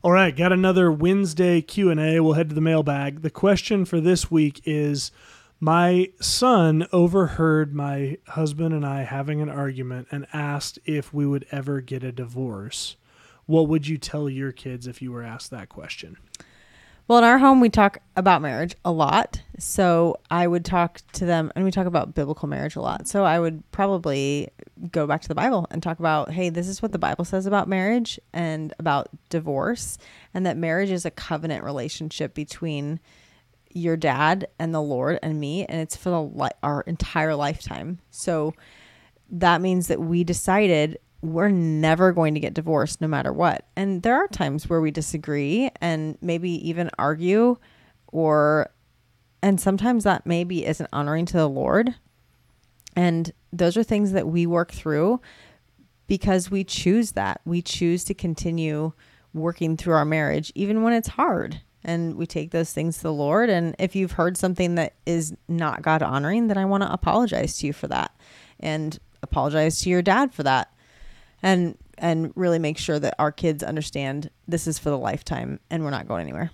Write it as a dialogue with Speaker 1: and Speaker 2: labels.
Speaker 1: All right, got another Wednesday Q&A. We'll head to the mailbag. The question for this week is my son overheard my husband and I having an argument and asked if we would ever get a divorce. What would you tell your kids if you were asked that question?
Speaker 2: Well, in our home, we talk about marriage a lot. So I would talk to them, and we talk about biblical marriage a lot. So I would probably go back to the Bible and talk about, hey, this is what the Bible says about marriage and about divorce, and that marriage is a covenant relationship between your dad and the Lord and me, and it's for the li- our entire lifetime. So that means that we decided we're never going to get divorced no matter what. And there are times where we disagree and maybe even argue or and sometimes that maybe isn't honoring to the Lord. And those are things that we work through because we choose that. We choose to continue working through our marriage even when it's hard. And we take those things to the Lord. And if you've heard something that is not God honoring, then I want to apologize to you for that and apologize to your dad for that and and really make sure that our kids understand this is for the lifetime and we're not going anywhere.